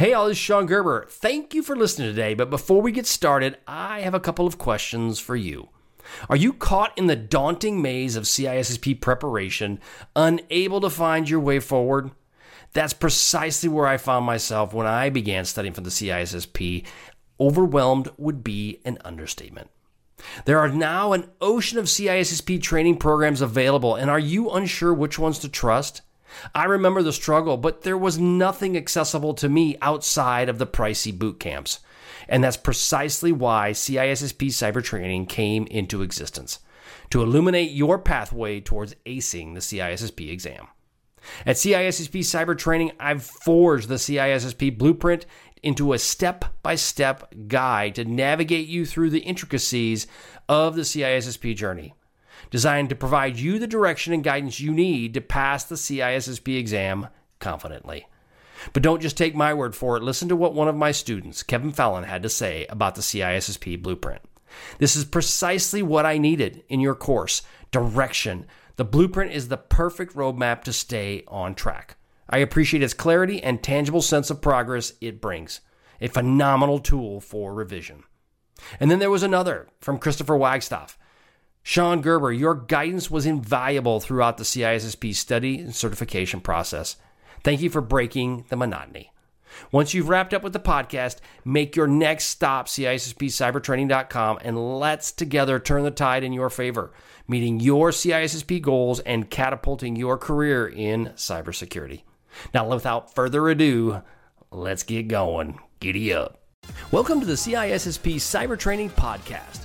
Hey, all, this is Shon Gerber. Thank you for listening today. But before we get started, I have a couple of questions for you. Are you caught in the daunting maze of CISSP preparation, unable to find your way forward? That's precisely where I found myself when I began studying for the CISSP. Overwhelmed would be an understatement. There are now an ocean of CISSP training programs available, and are you unsure which ones to trust? I remember the struggle, but there was nothing accessible to me outside of the pricey boot camps. And that's precisely why CISSP cyber training came into existence to illuminate your pathway towards acing the CISSP exam. At CISSP Cyber Training, I've forged the CISSP blueprint into a step by step guide to navigate you through the intricacies of the CISSP journey, designed to provide you the direction and guidance you need to pass the CISSP exam confidently. But don't just take my word for it. Listen to what one of my students, Kevin Fallon, had to say about the CISSP blueprint. This is precisely what I needed in your course direction. The blueprint is the perfect roadmap to stay on track. I appreciate its clarity and tangible sense of progress it brings. A phenomenal tool for revision. And then there was another from Christopher Wagstaff. Shon Gerber, your guidance was invaluable throughout the CISSP study and certification process. Thank you for breaking the monotony. Once you've wrapped up with the podcast, make your next stop CISSPcybertraining.com and let's together turn the tide in your favor, meeting your CISSP goals and catapulting your career in cybersecurity. Now, without further ado, let's get going. Giddy up. Welcome to the CISSP Cyber Training Podcast,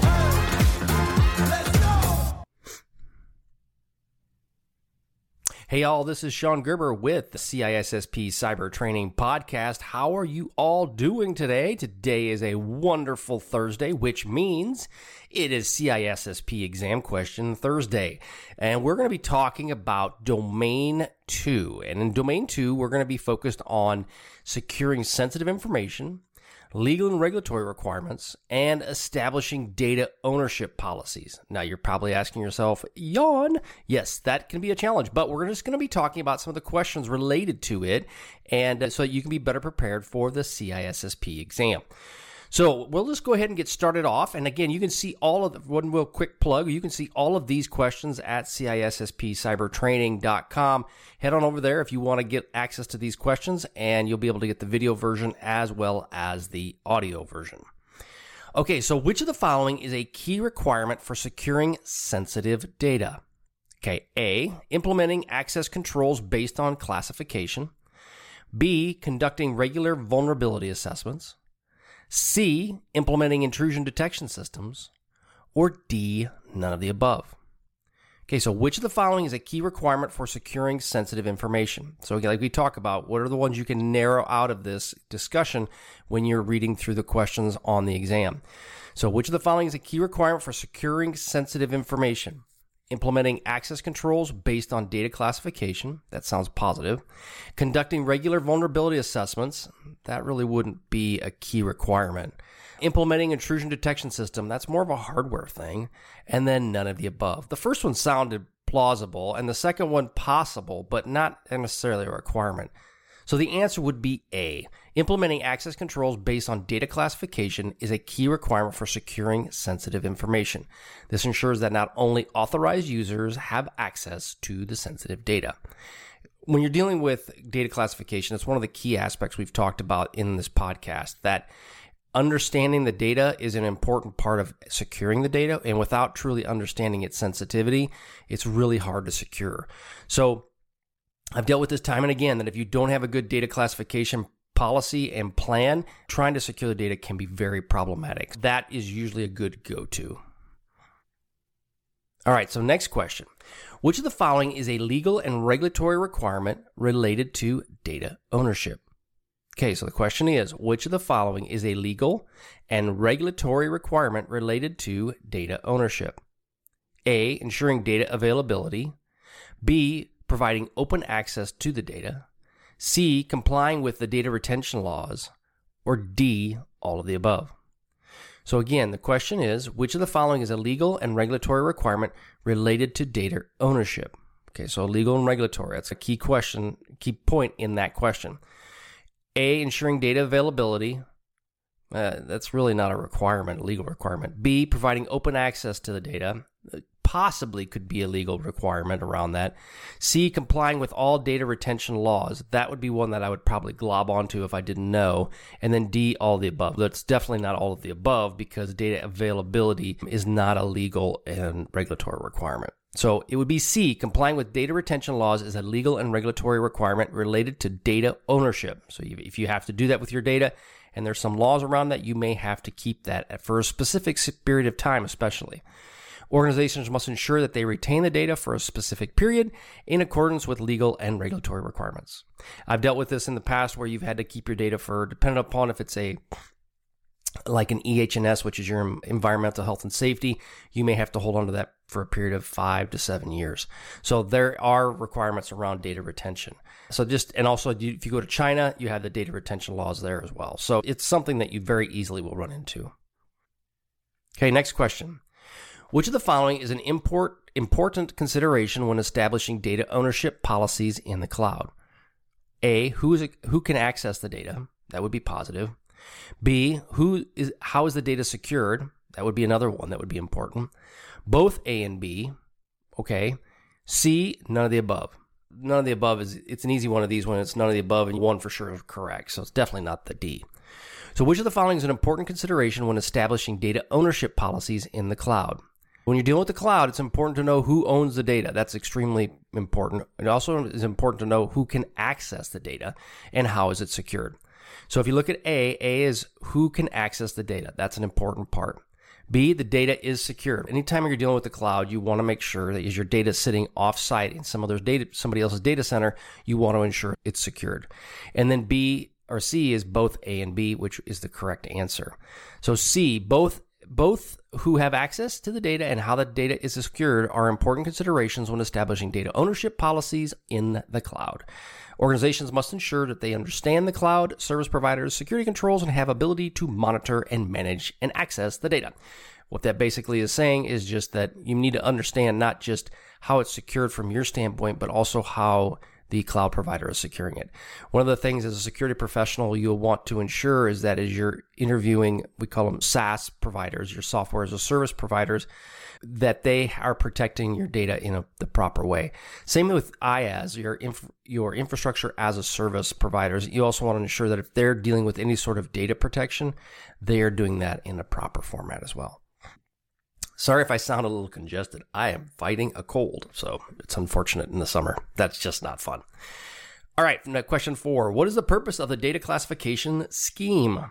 Hey, all, this is Shon Gerber with the CISSP Cyber Training Podcast. How are you all doing today? Today is a wonderful Thursday, which means it is CISSP exam question Thursday. And we're going to be talking about Domain 2. And in Domain 2, we're going to be focused on securing sensitive information legal and regulatory requirements, and establishing data ownership policies. Now, you're probably asking yourself, yawn. Yes, that can be a challenge, but we're just going to be talking about some of the questions related to it, and uh, so that you can be better prepared for the CISSP exam. So we'll just go ahead and get started off. And again, you can see all of the one real quick plug. You can see all of these questions at CISSPcybertraining.com. Head on over there if you want to get access to these questions, and you'll be able to get the video version as well as the audio version. Okay, so which of the following is a key requirement for securing sensitive data? Okay, A, implementing access controls based on classification. B, conducting regular vulnerability assessments. C, implementing intrusion detection systems, or D, none of the above. Okay, so which of the following is a key requirement for securing sensitive information? So, again, like we talk about, what are the ones you can narrow out of this discussion when you're reading through the questions on the exam? So, which of the following is a key requirement for securing sensitive information? Implementing access controls based on data classification. That sounds positive. Conducting regular vulnerability assessments. That really wouldn't be a key requirement. Implementing intrusion detection system. That's more of a hardware thing. And then none of the above. The first one sounded plausible and the second one possible, but not necessarily a requirement. So the answer would be A. Implementing access controls based on data classification is a key requirement for securing sensitive information. This ensures that not only authorized users have access to the sensitive data. When you're dealing with data classification, it's one of the key aspects we've talked about in this podcast that understanding the data is an important part of securing the data. And without truly understanding its sensitivity, it's really hard to secure. So I've dealt with this time and again that if you don't have a good data classification policy and plan, trying to secure the data can be very problematic. That is usually a good go to. All right, so next question. Which of the following is a legal and regulatory requirement related to data ownership? Okay, so the question is which of the following is a legal and regulatory requirement related to data ownership? A. Ensuring data availability. B, providing open access to the data, C, complying with the data retention laws, or D, all of the above. So again, the question is which of the following is a legal and regulatory requirement related to data ownership? Okay, so legal and regulatory, that's a key question, key point in that question. A, ensuring data availability. Uh, that's really not a requirement, a legal requirement. B, providing open access to the data possibly could be a legal requirement around that. C, complying with all data retention laws. That would be one that I would probably glob onto if I didn't know. And then D, all the above. That's definitely not all of the above because data availability is not a legal and regulatory requirement. So it would be C, complying with data retention laws is a legal and regulatory requirement related to data ownership. So if you have to do that with your data, and there's some laws around that, you may have to keep that for a specific period of time, especially. Organizations must ensure that they retain the data for a specific period in accordance with legal and regulatory requirements. I've dealt with this in the past where you've had to keep your data for, depending upon if it's a like an EH&S, which is your environmental health and safety, you may have to hold on to that for a period of five to seven years. So there are requirements around data retention. So just, and also if you go to China, you have the data retention laws there as well. So it's something that you very easily will run into. Okay, next question. Which of the following is an import, important consideration when establishing data ownership policies in the cloud? A, who is who can access the data? That would be positive. B, who is how is the data secured? That would be another one that would be important. Both A and B. Okay. C, none of the above. None of the above is it's an easy one of these when it's none of the above and one for sure is correct. So it's definitely not the D. So which of the following is an important consideration when establishing data ownership policies in the cloud? When you're dealing with the cloud, it's important to know who owns the data. That's extremely important. It also is important to know who can access the data and how is it secured. So if you look at A, A is who can access the data. That's an important part. B, the data is secured. Anytime you're dealing with the cloud, you want to make sure that is your data sitting offsite in some other data, somebody else's data center, you want to ensure it's secured. And then B or C is both A and B, which is the correct answer. So C, both both who have access to the data and how the data is secured are important considerations when establishing data ownership policies in the cloud. Organizations must ensure that they understand the cloud, service providers, security controls, and have ability to monitor and manage and access the data. What that basically is saying is just that you need to understand not just how it's secured from your standpoint, but also how the cloud provider is securing it. One of the things as a security professional you'll want to ensure is that as you're interviewing, we call them SaaS providers, your software as a service providers, that they are protecting your data in a, the proper way. Same with IaaS, your inf- your infrastructure as a service providers. You also want to ensure that if they're dealing with any sort of data protection, they are doing that in a proper format as well. Sorry if I sound a little congested. I am fighting a cold, so it's unfortunate in the summer. That's just not fun. All right, now question four What is the purpose of the data classification scheme?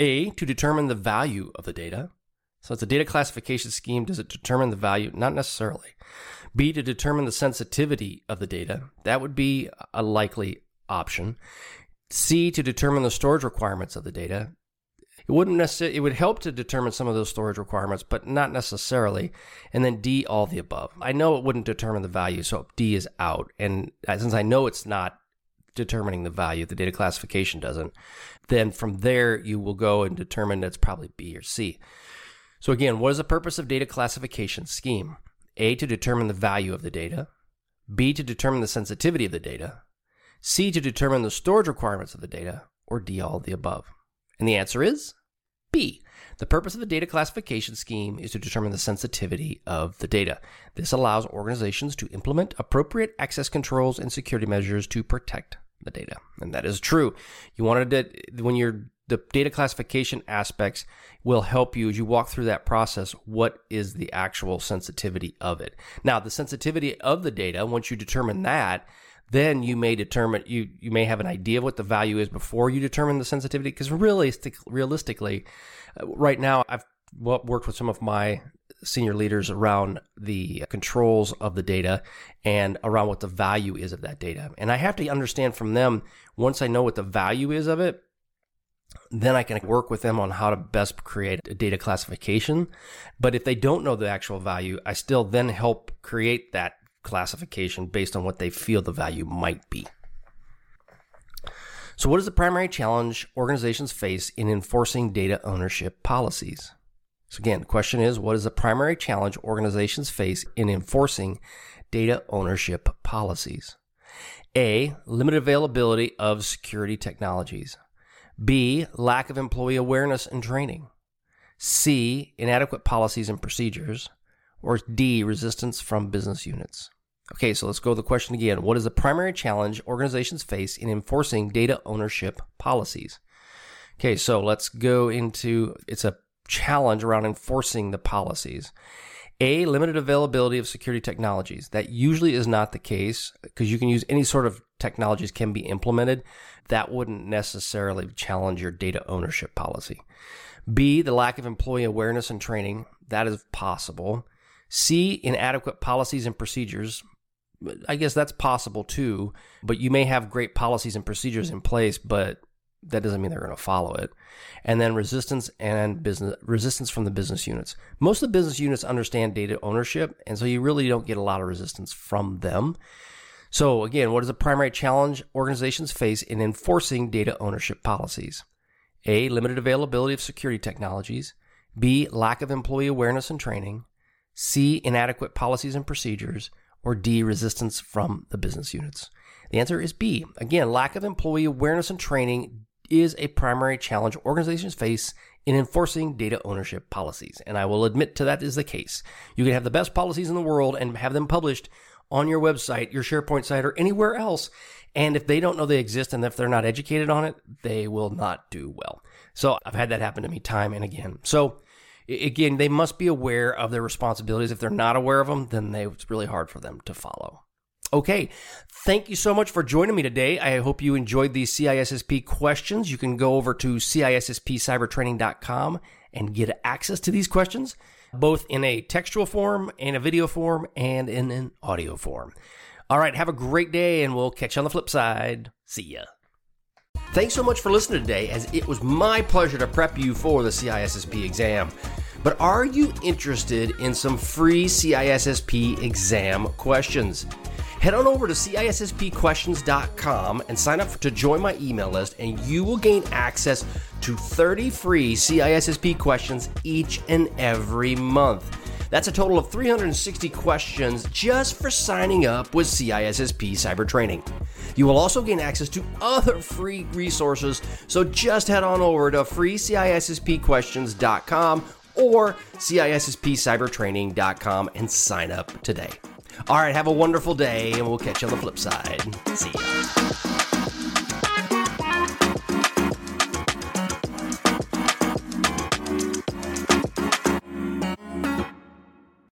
A, to determine the value of the data. So it's a data classification scheme. Does it determine the value? Not necessarily. B, to determine the sensitivity of the data. That would be a likely option. C, to determine the storage requirements of the data. It wouldn't necessarily, it would help to determine some of those storage requirements, but not necessarily. And then D, all the above. I know it wouldn't determine the value, so D is out. And uh, since I know it's not determining the value, the data classification doesn't, then from there you will go and determine that's probably B or C. So again, what is the purpose of data classification scheme? A, to determine the value of the data. B, to determine the sensitivity of the data. C, to determine the storage requirements of the data. Or D, all of the above. And the answer is B. The purpose of the data classification scheme is to determine the sensitivity of the data. This allows organizations to implement appropriate access controls and security measures to protect the data. And that is true. You wanted to, when you're, the data classification aspects will help you as you walk through that process. What is the actual sensitivity of it? Now, the sensitivity of the data, once you determine that, then you may determine you you may have an idea of what the value is before you determine the sensitivity because realistic, realistically uh, right now I've worked with some of my senior leaders around the controls of the data and around what the value is of that data. And I have to understand from them once I know what the value is of it then I can work with them on how to best create a data classification. But if they don't know the actual value I still then help create that classification based on what they feel the value might be. So, what is the primary challenge organizations face in enforcing data ownership policies? So, again, the question is what is the primary challenge organizations face in enforcing data ownership policies? A. Limited availability of security technologies. B. Lack of employee awareness and training. C. Inadequate policies and procedures. Or D. Resistance from business units. Okay, so let's go to the question again. What is the primary challenge organizations face in enforcing data ownership policies? Okay, so let's go into it's a challenge around enforcing the policies. A, limited availability of security technologies. That usually is not the case because you can use any sort of technologies can be implemented. That wouldn't necessarily challenge your data ownership policy. B, the lack of employee awareness and training. That is possible. C, inadequate policies and procedures. I guess that's possible too, but you may have great policies and procedures in place, but that doesn't mean they're going to follow it. And then resistance and business resistance from the business units. Most of the business units understand data ownership, and so you really don't get a lot of resistance from them. So again, what is the primary challenge organizations face in enforcing data ownership policies? A. Limited availability of security technologies. B. Lack of employee awareness and training. C. Inadequate policies and procedures. Or D. Resistance from the business units. The answer is B. Again, lack of employee awareness and training is a primary challenge organizations face in enforcing data ownership policies. And I will admit to that is the case. You can have the best policies in the world and have them published on your website, your SharePoint site, or anywhere else. And if they don't know they exist and if they're not educated on it, they will not do well. So I've had that happen to me time and again. So again, they must be aware of their responsibilities. If they're not aware of them, then they, it's really hard for them to follow. Okay, thank you so much for joining me today. I hope you enjoyed these CISSP questions. You can go over to CISSPcybertraining.com and get access to these questions, both in a textual form, in a video form, and in an audio form. All right, have a great day, and we'll catch you on the flip side. See ya. Thanks so much for listening today, as it was my pleasure to prep you for the CISSP exam. But are you interested in some free CISSP exam questions? Head on over to CISSPquestions.com and sign up to join my email list, and you will gain access to 30 free CISSP questions each and every month. That's a total of 360 questions just for signing up with CISSP Cyber Training. You will also gain access to other free resources, so just head on over to freecisspquestions.com or CISSPcybertraining.com and sign up today. All right, have a wonderful day, and we'll catch you on the flip side. See ya.